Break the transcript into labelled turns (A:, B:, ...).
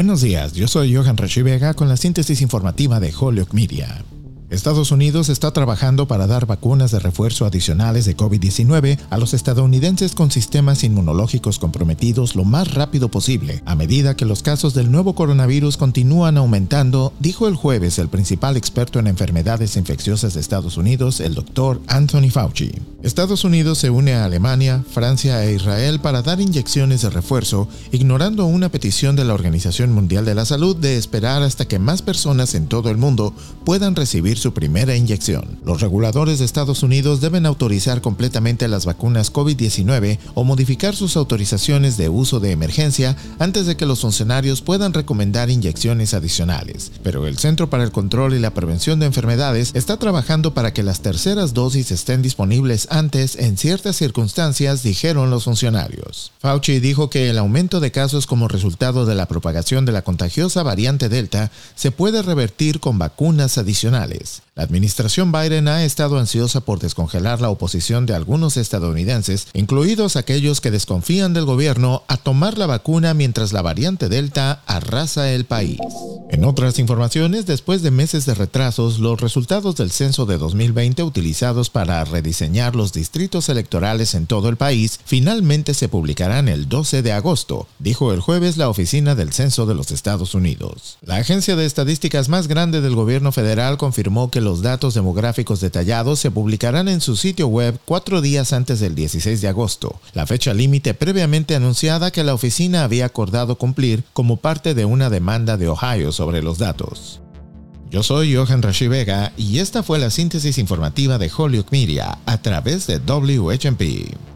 A: Buenos días, yo soy Johan Rashi con la síntesis informativa de Holyoke Media. Estados Unidos está trabajando para dar vacunas de refuerzo adicionales de COVID-19 a los estadounidenses con sistemas inmunológicos comprometidos lo más rápido posible, a medida que los casos del nuevo coronavirus continúan aumentando, dijo el jueves el principal experto en enfermedades infecciosas de Estados Unidos, el doctor Anthony Fauci. Estados Unidos se une a Alemania, Francia e Israel para dar inyecciones de refuerzo, ignorando una petición de la Organización Mundial de la Salud de esperar hasta que más personas en todo el mundo puedan recibir su primera inyección. Los reguladores de Estados Unidos deben autorizar completamente las vacunas COVID-19 o modificar sus autorizaciones de uso de emergencia antes de que los funcionarios puedan recomendar inyecciones adicionales. Pero el Centro para el Control y la Prevención de Enfermedades está trabajando para que las terceras dosis estén disponibles antes en ciertas circunstancias, dijeron los funcionarios. Fauci dijo que el aumento de casos como resultado de la propagación de la contagiosa variante Delta se puede revertir con vacunas adicionales. La administración Biden ha estado ansiosa por descongelar la oposición de algunos estadounidenses, incluidos aquellos que desconfían del gobierno, a tomar la vacuna mientras la variante Delta arrasa el país. En otras informaciones, después de meses de retrasos, los resultados del censo de 2020 utilizados para rediseñar los distritos electorales en todo el país finalmente se publicarán el 12 de agosto, dijo el jueves la Oficina del Censo de los Estados Unidos. La agencia de estadísticas más grande del gobierno federal confirmó que los datos demográficos detallados se publicarán en su sitio web cuatro días antes del 16 de agosto, la fecha límite previamente anunciada que la oficina había acordado cumplir como parte de una demanda de Ohio sobre los datos. Yo soy Johan Rashi Vega y esta fue la síntesis informativa de Holyoke Media a través de WHMP.